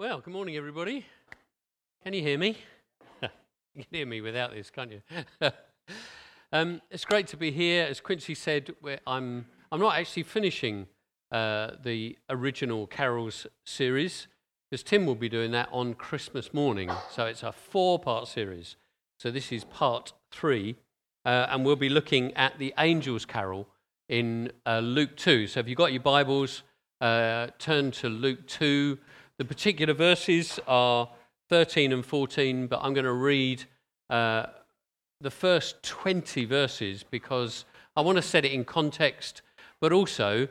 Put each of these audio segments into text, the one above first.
Well, good morning, everybody. Can you hear me? you can hear me without this, can't you? um, it's great to be here. As Quincy said, I'm, I'm not actually finishing uh, the original Carols series, because Tim will be doing that on Christmas morning. So it's a four part series. So this is part three. Uh, and we'll be looking at the Angel's Carol in uh, Luke 2. So if you've got your Bibles, uh, turn to Luke 2. The particular verses are 13 and 14, but I'm going to read uh, the first 20 verses because I want to set it in context, but also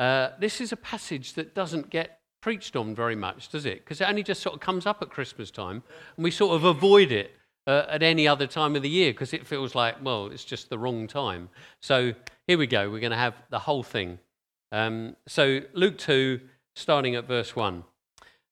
uh, this is a passage that doesn't get preached on very much, does it? Because it only just sort of comes up at Christmas time, and we sort of avoid it uh, at any other time of the year because it feels like, well, it's just the wrong time. So here we go. We're going to have the whole thing. Um, so Luke 2, starting at verse 1.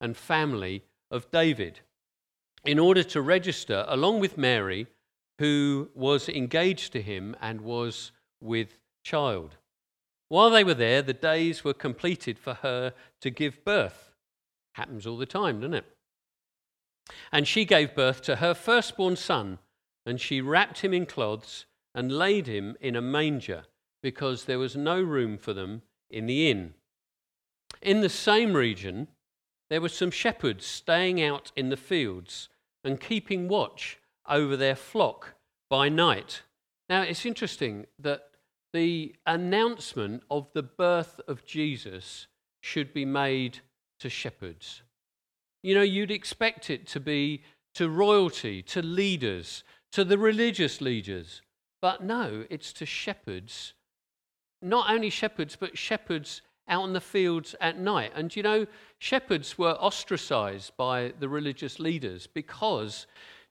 and family of David, in order to register along with Mary, who was engaged to him and was with child. While they were there, the days were completed for her to give birth. Happens all the time, doesn't it? And she gave birth to her firstborn son, and she wrapped him in cloths and laid him in a manger, because there was no room for them in the inn. In the same region, there were some shepherds staying out in the fields and keeping watch over their flock by night. Now, it's interesting that the announcement of the birth of Jesus should be made to shepherds. You know, you'd expect it to be to royalty, to leaders, to the religious leaders. But no, it's to shepherds. Not only shepherds, but shepherds out in the fields at night. And you know, shepherds were ostracized by the religious leaders because,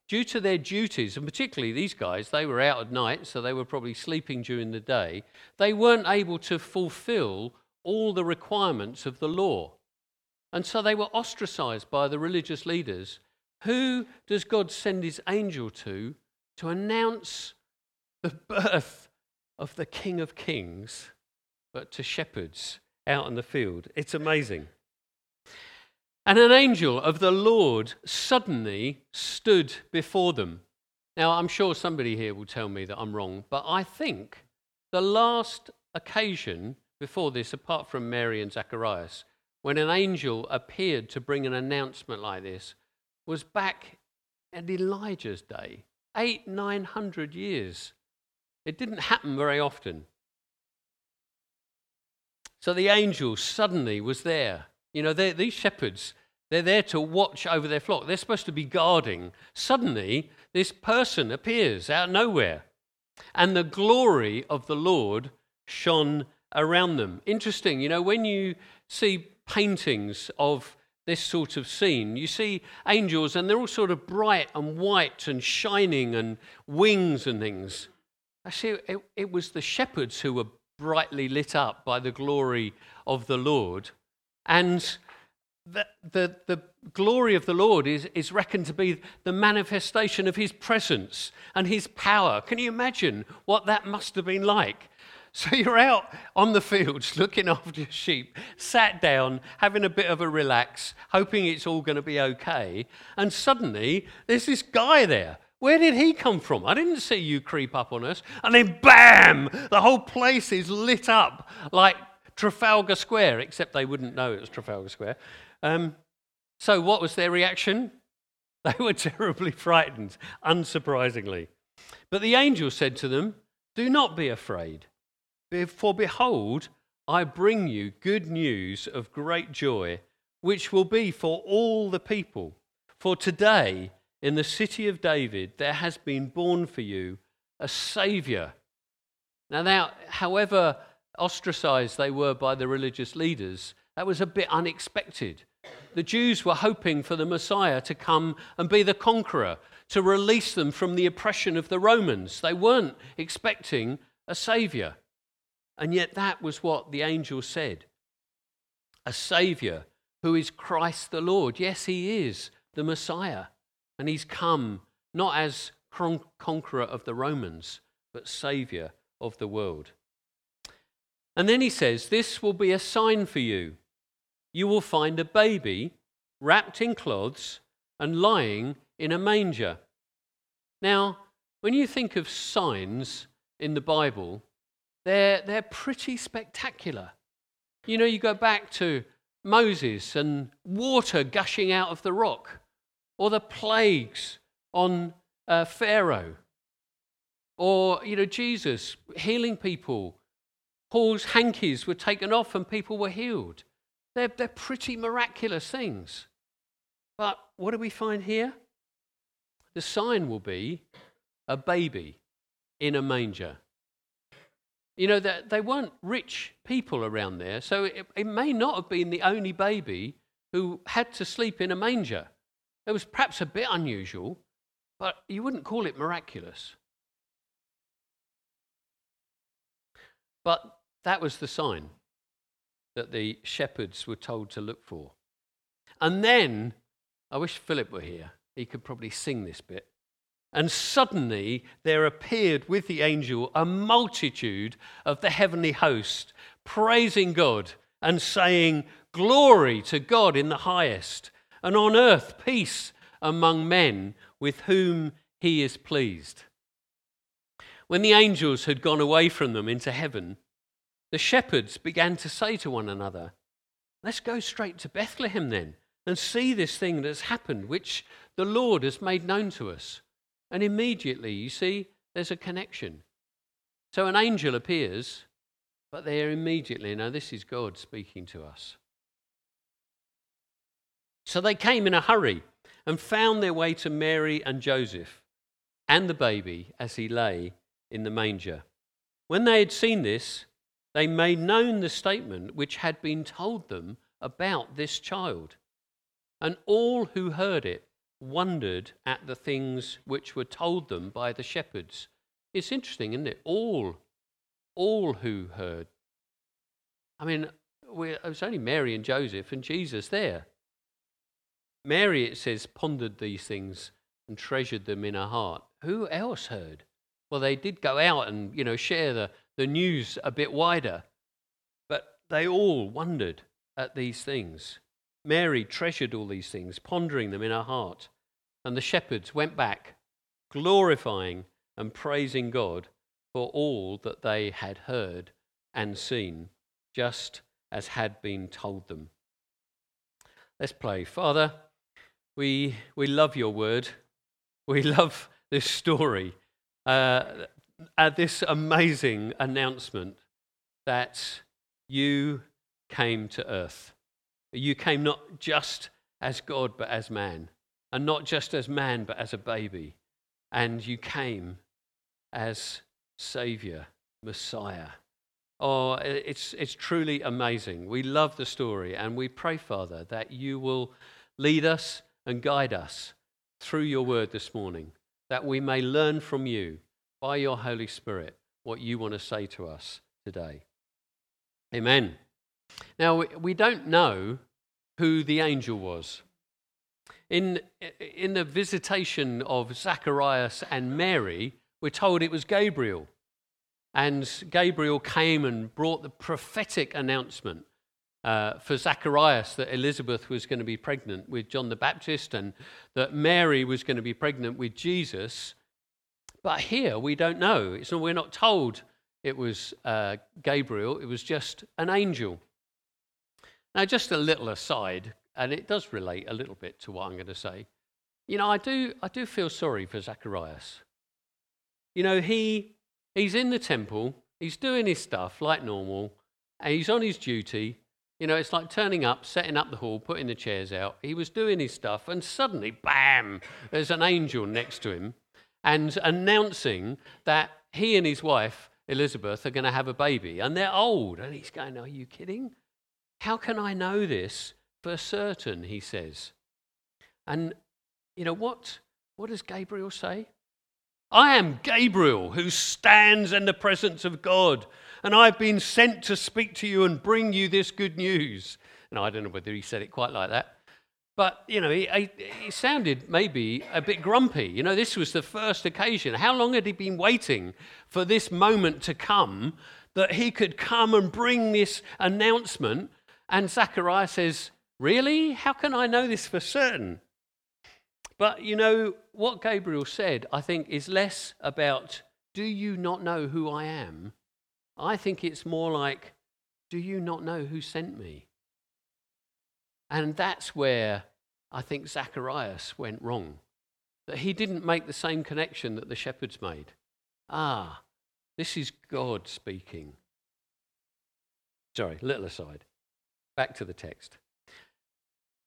due to their duties, and particularly these guys, they were out at night, so they were probably sleeping during the day, they weren't able to fulfill all the requirements of the law. And so they were ostracized by the religious leaders. Who does God send his angel to to announce the birth of the King of Kings, but to shepherds? Out in the field. It's amazing. And an angel of the Lord suddenly stood before them. Now, I'm sure somebody here will tell me that I'm wrong, but I think the last occasion before this, apart from Mary and Zacharias, when an angel appeared to bring an announcement like this, was back in Elijah's day, eight, nine hundred years. It didn't happen very often. So the angel suddenly was there. You know, these shepherds, they're there to watch over their flock. They're supposed to be guarding. Suddenly, this person appears out of nowhere, and the glory of the Lord shone around them. Interesting, you know, when you see paintings of this sort of scene, you see angels, and they're all sort of bright and white and shining and wings and things. Actually, it, it was the shepherds who were brightly lit up by the glory of the Lord. And the, the, the glory of the Lord is, is reckoned to be the manifestation of his presence and his power. Can you imagine what that must have been like? So you're out on the fields looking after your sheep, sat down, having a bit of a relax, hoping it's all going to be okay. And suddenly there's this guy there where did he come from? I didn't see you creep up on us. And then, bam, the whole place is lit up like Trafalgar Square, except they wouldn't know it was Trafalgar Square. Um, so, what was their reaction? They were terribly frightened, unsurprisingly. But the angel said to them, Do not be afraid, for behold, I bring you good news of great joy, which will be for all the people. For today, in the city of David, there has been born for you a Savior. Now, now, however ostracized they were by the religious leaders, that was a bit unexpected. the Jews were hoping for the Messiah to come and be the conqueror, to release them from the oppression of the Romans. They weren't expecting a savior. And yet, that was what the angel said a savior who is Christ the Lord. Yes, he is the Messiah. And he's come not as conqueror of the Romans, but savior of the world. And then he says, This will be a sign for you. You will find a baby wrapped in cloths and lying in a manger. Now, when you think of signs in the Bible, they're, they're pretty spectacular. You know, you go back to Moses and water gushing out of the rock, or the plagues on uh, Pharaoh, or, you know, Jesus healing people. Paul's hankies were taken off and people were healed. They're, they're pretty miraculous things. But what do we find here? The sign will be a baby in a manger. You know, that they weren't rich people around there, so it, it may not have been the only baby who had to sleep in a manger. It was perhaps a bit unusual, but you wouldn't call it miraculous. But that was the sign that the shepherds were told to look for. And then, I wish Philip were here. He could probably sing this bit. And suddenly there appeared with the angel a multitude of the heavenly host, praising God and saying, Glory to God in the highest, and on earth peace among men with whom he is pleased. When the angels had gone away from them into heaven, the shepherds began to say to one another, Let's go straight to Bethlehem then and see this thing that's happened, which the Lord has made known to us. And immediately, you see, there's a connection. So an angel appears, but they are immediately, now this is God speaking to us. So they came in a hurry and found their way to Mary and Joseph and the baby as he lay in the manger. When they had seen this, they made known the statement which had been told them about this child. And all who heard it wondered at the things which were told them by the shepherds. It's interesting, isn't it? All, all who heard. I mean, it was only Mary and Joseph and Jesus there. Mary, it says, pondered these things and treasured them in her heart. Who else heard? Well, they did go out and, you know, share the, the news a bit wider, but they all wondered at these things. Mary treasured all these things, pondering them in her heart. And the shepherds went back, glorifying and praising God for all that they had heard and seen, just as had been told them. Let's pray. Father, we, we love your word. We love this story, uh, at this amazing announcement that you came to earth. You came not just as God, but as man, and not just as man, but as a baby. And you came as Savior, Messiah. Oh, it's, it's truly amazing. We love the story, and we pray, Father, that you will lead us and guide us through your word this morning, that we may learn from you by your Holy Spirit what you want to say to us today. Amen. Now, we don't know who the angel was. In, in the visitation of Zacharias and Mary, we're told it was Gabriel. And Gabriel came and brought the prophetic announcement uh, for Zacharias that Elizabeth was going to be pregnant with John the Baptist and that Mary was going to be pregnant with Jesus. But here we don't know. It's not, we're not told it was uh, Gabriel, it was just an angel. Now, just a little aside, and it does relate a little bit to what I'm going to say. You know, I do, I do feel sorry for Zacharias. You know, he, he's in the temple, he's doing his stuff like normal, and he's on his duty, you know, it's like turning up, setting up the hall, putting the chairs out. He was doing his stuff, and suddenly, bam, there's an angel next to him and announcing that he and his wife, Elizabeth, are going to have a baby. And they're old. And he's going, Are you kidding? How can I know this? for certain, he says. And, you know, what, what does Gabriel say? I am Gabriel who stands in the presence of God, and I've been sent to speak to you and bring you this good news. And I don't know whether he said it quite like that, but you know, he, he, sounded maybe a bit grumpy. You know, this was the first occasion. How long had he been waiting for this moment to come that he could come and bring this announcement? And Zechariah says, Really? How can I know this for certain? But you know, what Gabriel said, I think, is less about, do you not know who I am? I think it's more like, do you not know who sent me? And that's where I think Zacharias went wrong. That he didn't make the same connection that the shepherds made. Ah, this is God speaking. Sorry, little aside. Back to the text.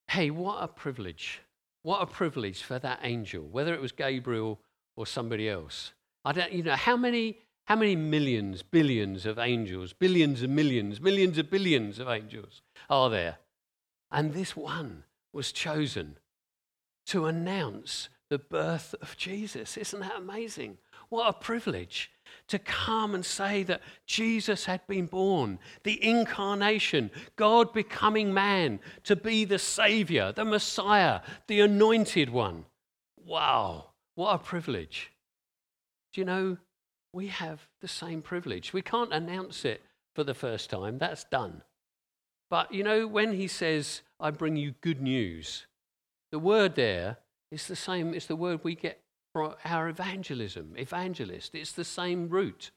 Hey, what a privilege what a privilege for that angel, whether it was Gabriel or somebody else. I don't, you know, how many, how many millions, billions of angels, billions of millions, millions of billions of angels are there? And this one was chosen to announce the birth of Jesus. Isn't that amazing? What a privilege to come and say that Jesus had been born, the incarnation, God becoming man, to be the Savior, the Messiah, the anointed one. Wow, what a privilege. Do you know, we have the same privilege. We can't announce it for the first time, that's done. But you know, when he says, I bring you good news, the word there is the same, it's the word we get for our evangelism, evangelist. It's the same root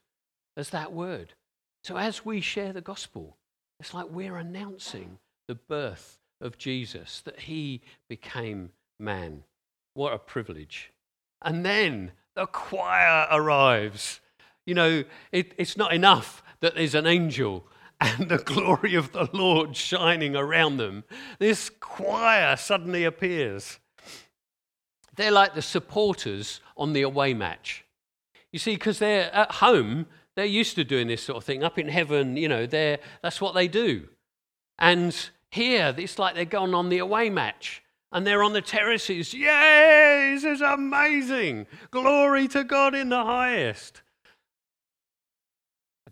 as that word. So as we share the gospel, it's like we're announcing the birth of Jesus, that he became man. What a privilege. And then the choir arrives. You know, it, it's not enough that there's an angel and the glory of the Lord shining around them. This choir suddenly appears. They're like the supporters on the away match. You see, because they're at home, they're used to doing this sort of thing. Up in heaven, you know, that's what they do. And here, it's like they're going on the away match and they're on the terraces. Yay, this is amazing. Glory to God in the highest.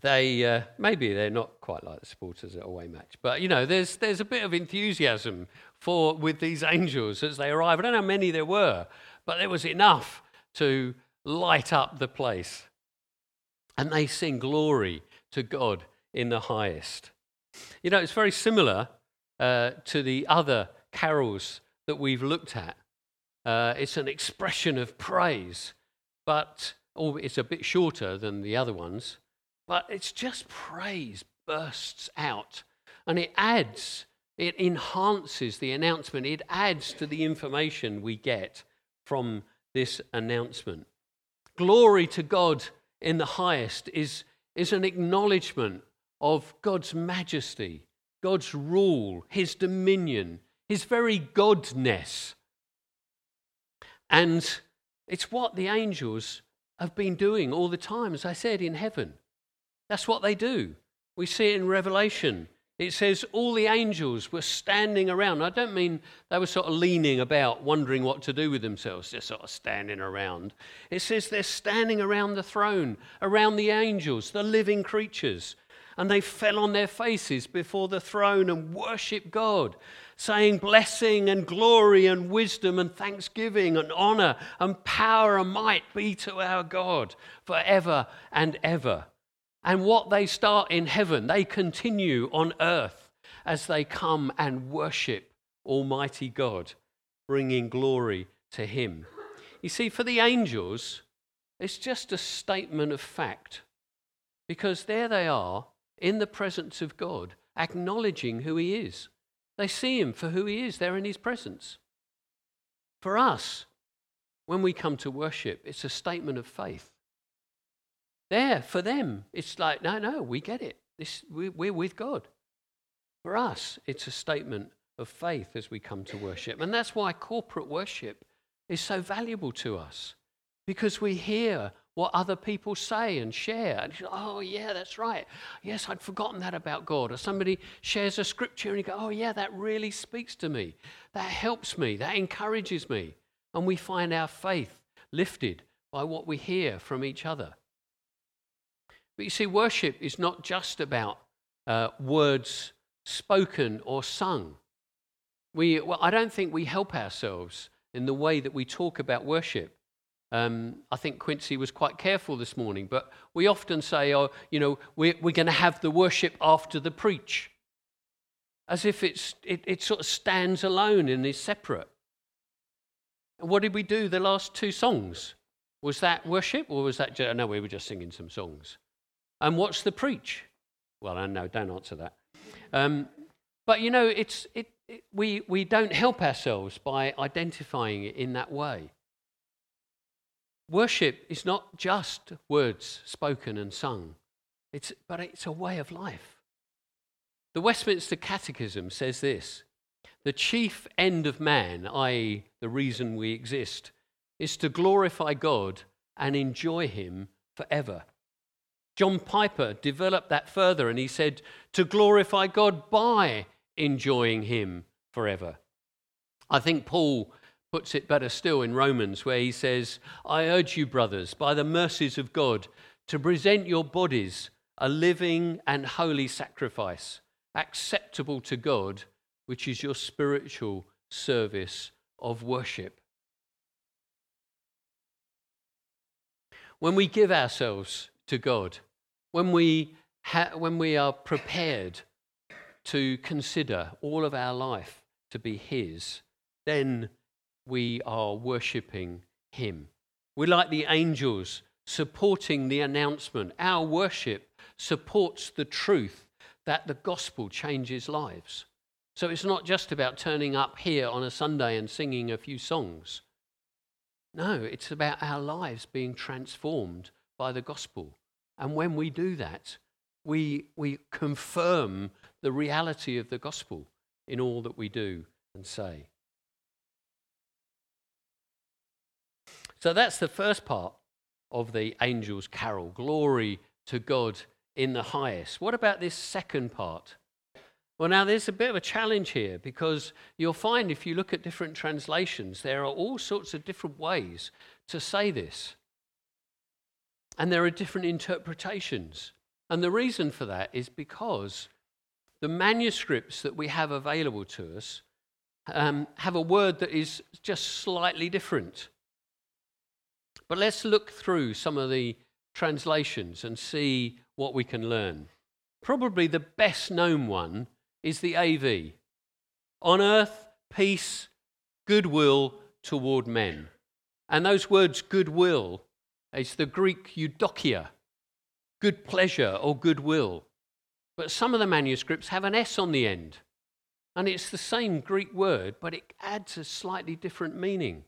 They, uh, maybe they're not quite like the supporters at a away match, but you know, there's, there's a bit of enthusiasm for with these angels as they arrive. I don't know how many there were, but there was enough to light up the place. And they sing glory to God in the highest. You know, it's very similar uh, to the other carols that we've looked at. Uh, it's an expression of praise, but oh, it's a bit shorter than the other ones. But it's just praise bursts out, and it adds it enhances the announcement, it adds to the information we get from this announcement. Glory to God in the highest is, is an acknowledgement of God's majesty, God's rule, his dominion, his very godness. And it's what the angels have been doing all the time, as I said, in heaven. That's what they do. We see it in Revelation it says all the angels were standing around. I don't mean they were sort of leaning about, wondering what to do with themselves, just sort of standing around. It says they're standing around the throne, around the angels, the living creatures. And they fell on their faces before the throne and worshiped God, saying, Blessing and glory and wisdom and thanksgiving and honor and power and might be to our God forever and ever. And what they start in heaven, they continue on earth as they come and worship Almighty God, bringing glory to Him. You see, for the angels, it's just a statement of fact because there they are in the presence of God, acknowledging who He is. They see Him for who He is, they're in His presence. For us, when we come to worship, it's a statement of faith. There, for them, it's like, no, no, we get it. This, we, we're with God. For us, it's a statement of faith as we come to worship. And that's why corporate worship is so valuable to us, because we hear what other people say and share. And oh, yeah, that's right. Yes, I'd forgotten that about God. Or somebody shares a scripture and you go, oh, yeah, that really speaks to me. That helps me. That encourages me. And we find our faith lifted by what we hear from each other. But you see, worship is not just about uh, words spoken or sung. We, well, I don't think we help ourselves in the way that we talk about worship. Um, I think Quincy was quite careful this morning, but we often say, oh, you know, we're, we're going to have the worship after the preach, as if it's, it, it sort of stands alone and is separate. And what did we do the last two songs? Was that worship or was that just, no, we were just singing some songs. And what's the preach? Well, I know, don't answer that. Um, but you know, it's, it, it, we, we don't help ourselves by identifying it in that way. Worship is not just words spoken and sung, it's, but it's a way of life. The Westminster Catechism says this The chief end of man, i.e., the reason we exist, is to glorify God and enjoy Him forever. John Piper developed that further and he said, to glorify God by enjoying Him forever. I think Paul puts it better still in Romans, where he says, I urge you, brothers, by the mercies of God, to present your bodies a living and holy sacrifice, acceptable to God, which is your spiritual service of worship. When we give ourselves to God, when we, ha- when we are prepared to consider all of our life to be His, then we are worshipping Him. We're like the angels supporting the announcement. Our worship supports the truth that the gospel changes lives. So it's not just about turning up here on a Sunday and singing a few songs. No, it's about our lives being transformed by the gospel. And when we do that, we, we confirm the reality of the gospel in all that we do and say. So that's the first part of the angel's carol glory to God in the highest. What about this second part? Well, now there's a bit of a challenge here because you'll find if you look at different translations, there are all sorts of different ways to say this. And there are different interpretations. And the reason for that is because the manuscripts that we have available to us um, have a word that is just slightly different. But let's look through some of the translations and see what we can learn. Probably the best known one is the AV On earth, peace, goodwill toward men. And those words, goodwill, is the Greek eudokia, good pleasure or goodwill. But some of the manuscripts have an S on the end. And it's the same Greek word, but it adds a slightly different meaning.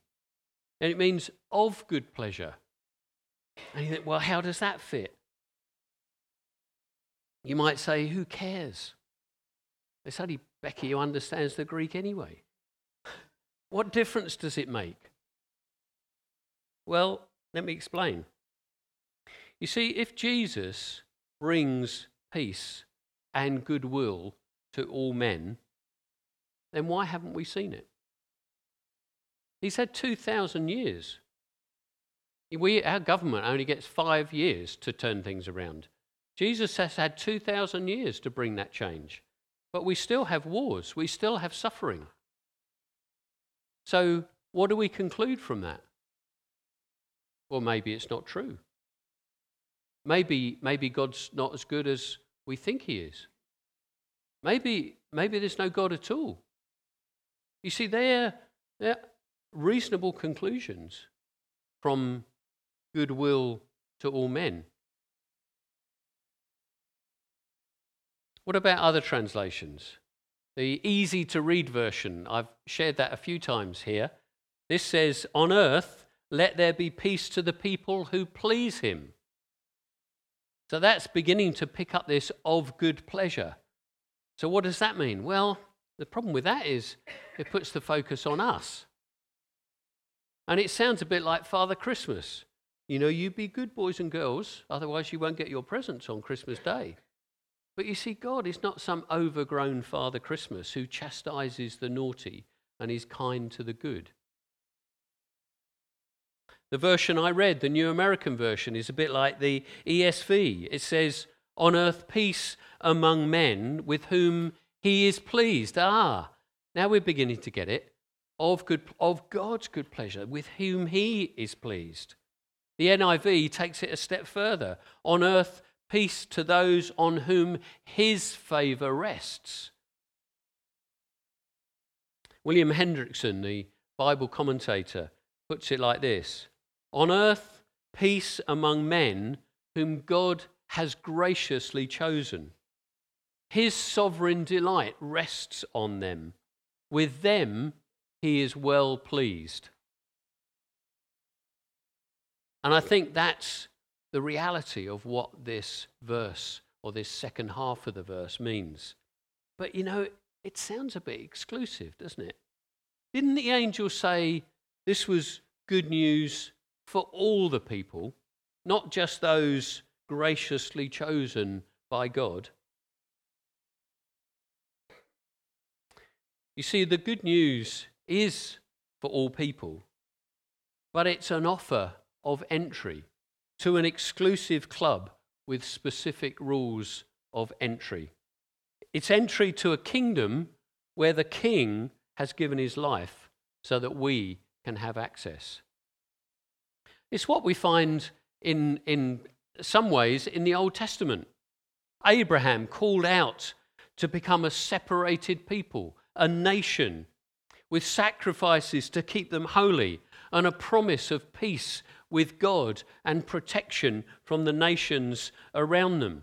And it means of good pleasure. And you think, well, how does that fit? You might say, who cares? It's only Becky who understands the Greek anyway. What difference does it make? Well, let me explain. You see, if Jesus brings peace and goodwill to all men, then why haven't we seen it? He's had 2,000 years. We, our government only gets five years to turn things around. Jesus has had 2,000 years to bring that change. But we still have wars, we still have suffering. So, what do we conclude from that? Well, maybe it's not true. Maybe, maybe God's not as good as we think He is. Maybe, maybe there's no God at all. You see, they're, they're reasonable conclusions from goodwill to all men. What about other translations? The easy to read version, I've shared that a few times here. This says, On earth, let there be peace to the people who please him. So that's beginning to pick up this of good pleasure. So, what does that mean? Well, the problem with that is it puts the focus on us. And it sounds a bit like Father Christmas. You know, you be good boys and girls, otherwise, you won't get your presents on Christmas Day. But you see, God is not some overgrown Father Christmas who chastises the naughty and is kind to the good. The version I read, the New American version, is a bit like the ESV. It says, On earth, peace among men with whom he is pleased. Ah, now we're beginning to get it. Of, good, of God's good pleasure with whom he is pleased. The NIV takes it a step further. On earth, peace to those on whom his favour rests. William Hendriksen, the Bible commentator, puts it like this On earth, peace among men whom God has graciously chosen. His sovereign delight rests on them. With them, he is well pleased. And I think that's the reality of what this verse or this second half of the verse means. But you know, it sounds a bit exclusive, doesn't it? Didn't the angel say this was good news for all the people, not just those graciously chosen by God? You see, the good news is for all people, but it's an offer of entry to an exclusive club with specific rules of entry. It's entry to a kingdom where the king has given his life so that we can have access. It's what we find in, in some ways in the Old Testament. Abraham called out to become a separated people, a nation, with sacrifices to keep them holy, and a promise of peace with God and protection from the nations around them.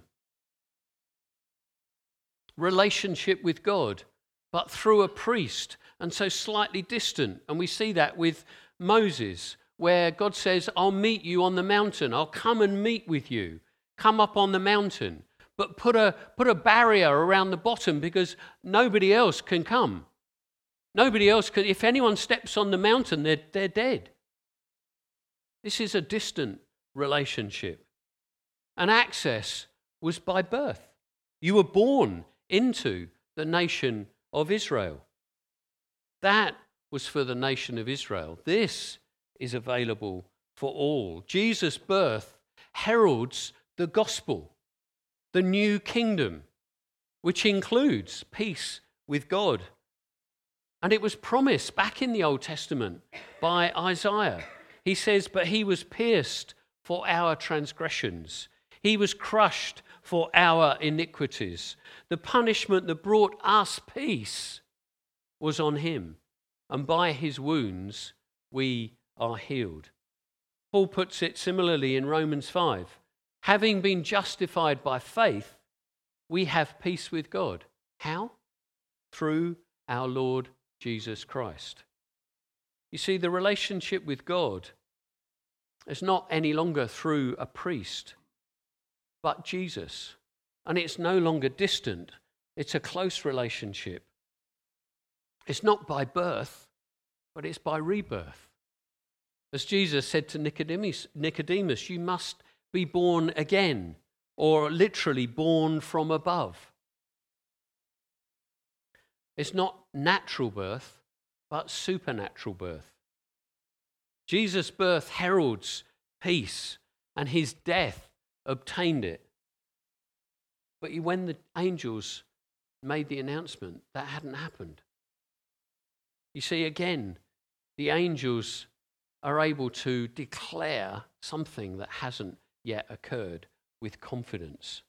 Relationship with God, but through a priest, and so slightly distant. And we see that with Moses, where God says, I'll meet you on the mountain, I'll come and meet with you. Come up on the mountain, but put a, put a barrier around the bottom because nobody else can come. Nobody else can. If anyone steps on the mountain, they're, they're dead. This is a distant relationship. And access was by birth. You were born into the nation of Israel. That was for the nation of Israel. This is available for all. Jesus' birth heralds the gospel, the new kingdom, which includes peace with God. And it was promised back in the Old Testament by Isaiah. He says, But he was pierced for our transgressions, he was crushed for our iniquities. The punishment that brought us peace was on him, and by his wounds we are healed. Paul puts it similarly in Romans 5. Having been justified by faith, we have peace with God. How? Through our Lord Jesus Christ. You see, the relationship with God is not any longer through a priest, but Jesus. And it's no longer distant, it's a close relationship. It's not by birth, but it's by rebirth. As Jesus said to Nicodemus, Nicodemus, you must be born again, or literally born from above. It's not natural birth, but supernatural birth. Jesus' birth heralds peace, and his death obtained it. But when the angels made the announcement, that hadn't happened. You see, again, the angels are able to declare something that hasn't yet occurred with confidence.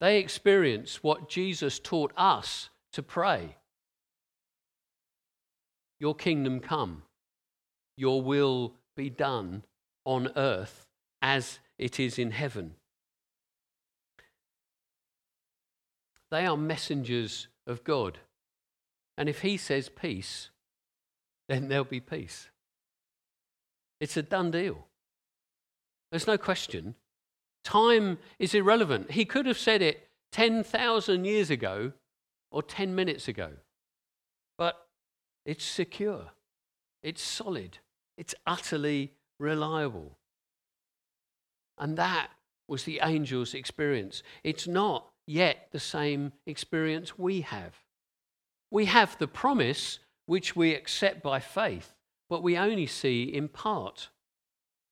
They experience what Jesus taught us to pray your kingdom come, your will be done on earth as it is in heaven. They are messengers of God. And if he says peace, then there'll be peace. It's a done deal. There's no question. Time is irrelevant. He could have said it 10,000 years ago or 10 minutes ago. But it's secure, it's solid, it's utterly reliable. And that was the angel's experience. It's not yet the same experience we have. We have the promise which we accept by faith, but we only see in part.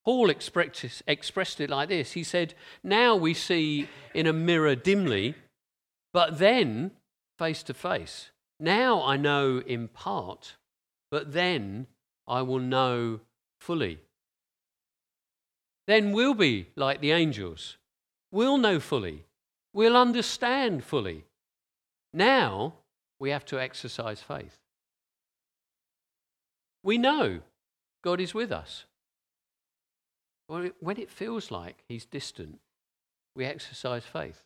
Paul expressed it like this He said, Now we see in a mirror dimly, but then face to face. Now I know in part, but then I will know fully. Then we'll be like the angels. We'll know fully. We'll understand fully. Now we have to exercise faith. We know God is with us. When it feels like He's distant, we exercise faith.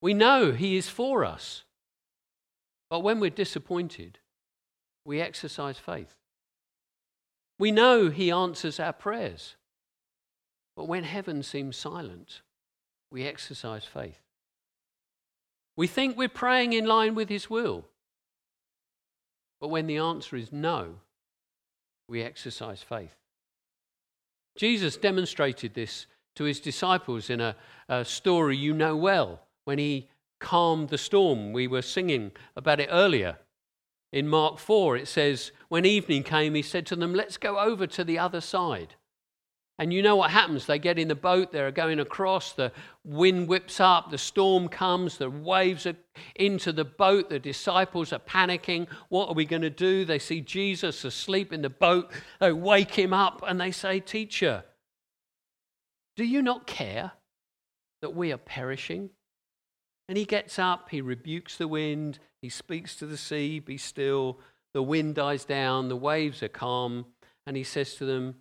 We know He is for us. But when we're disappointed, we exercise faith. We know He answers our prayers. But when heaven seems silent, we exercise faith. We think we're praying in line with His will. But when the answer is no, we exercise faith. Jesus demonstrated this to his disciples in a, a, story you know well when he calmed the storm. We were singing about it earlier. In Mark 4, it says, When evening came, he said to them, Let's go over to the other side. And you know what happens? They get in the boat, they're going across, the wind whips up, the storm comes, the waves are into the boat, the disciples are panicking. What are we going to do? They see Jesus asleep in the boat, they wake him up and they say, Teacher, do you not care that we are perishing? And he gets up, he rebukes the wind, he speaks to the sea, Be still. The wind dies down, the waves are calm, and he says to them,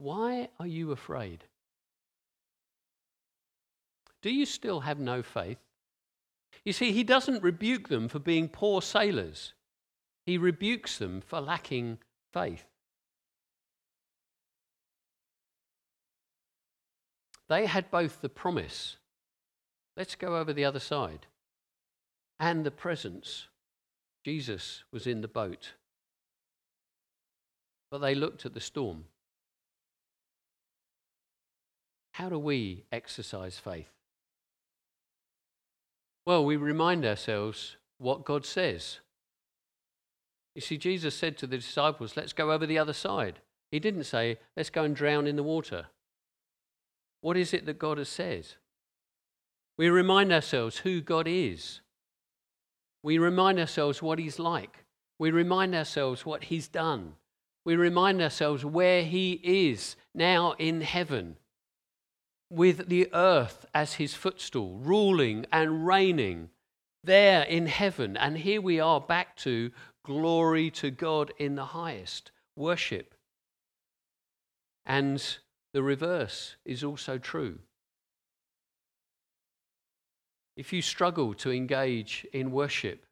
why are you afraid? Do you still have no faith? You see, he doesn't rebuke them for being poor sailors, he rebukes them for lacking faith. They had both the promise, let's go over the other side, and the presence. Jesus was in the boat. But they looked at the storm. How do we exercise faith? Well, we remind ourselves what God says. You see, Jesus said to the disciples, Let's go over the other side. He didn't say, Let's go and drown in the water. What is it that God has said? We remind ourselves who God is. We remind ourselves what He's like. We remind ourselves what He's done. We remind ourselves where He is now in heaven with the earth as his footstool, ruling and reigning there in heaven. And here we are back to glory to God in the highest, worship. And the reverse is also true. If you struggle to engage in worship,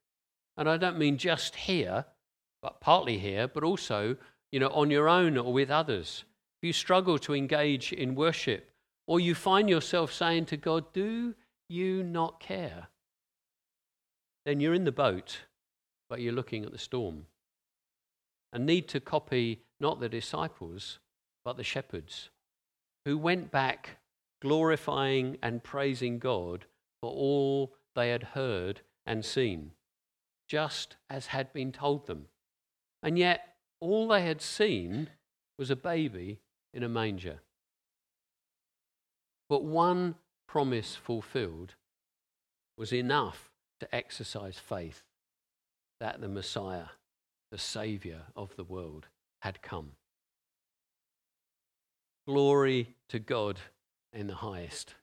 and I don't mean just here, but partly here, but also, you know, on your own or with others. If you struggle to engage in worship, or you find yourself saying to God, Do you not care? Then you're in the boat, but you're looking at the storm. And need to copy not the disciples, but the shepherds, who went back glorifying and praising God for all they had heard and seen, just as had been told them. And yet, all they had seen was a baby in a manger. But one promise fulfilled was enough to exercise faith that the Messiah, the Saviour of the world, had come. Glory to God in the highest,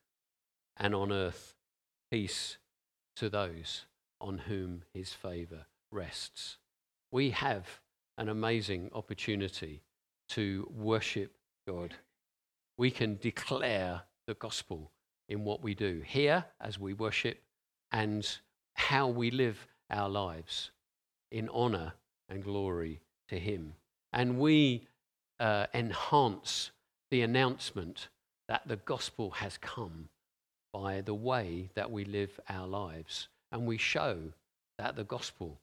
and on earth peace to those on whom his favour rests. We have an amazing opportunity to worship God. We can declare the gospel in what we do here as we worship and how we live our lives in honor and glory to Him. And we uh, enhance the announcement that the gospel has come by the way that we live our lives. And we show that the gospel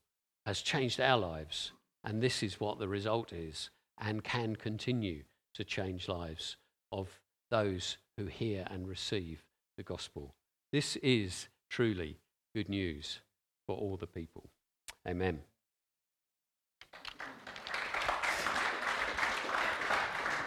has changed our lives. And this is what the result is and can continue to change lives of those who hear and receive the gospel. This is truly good news for all the people. Amen.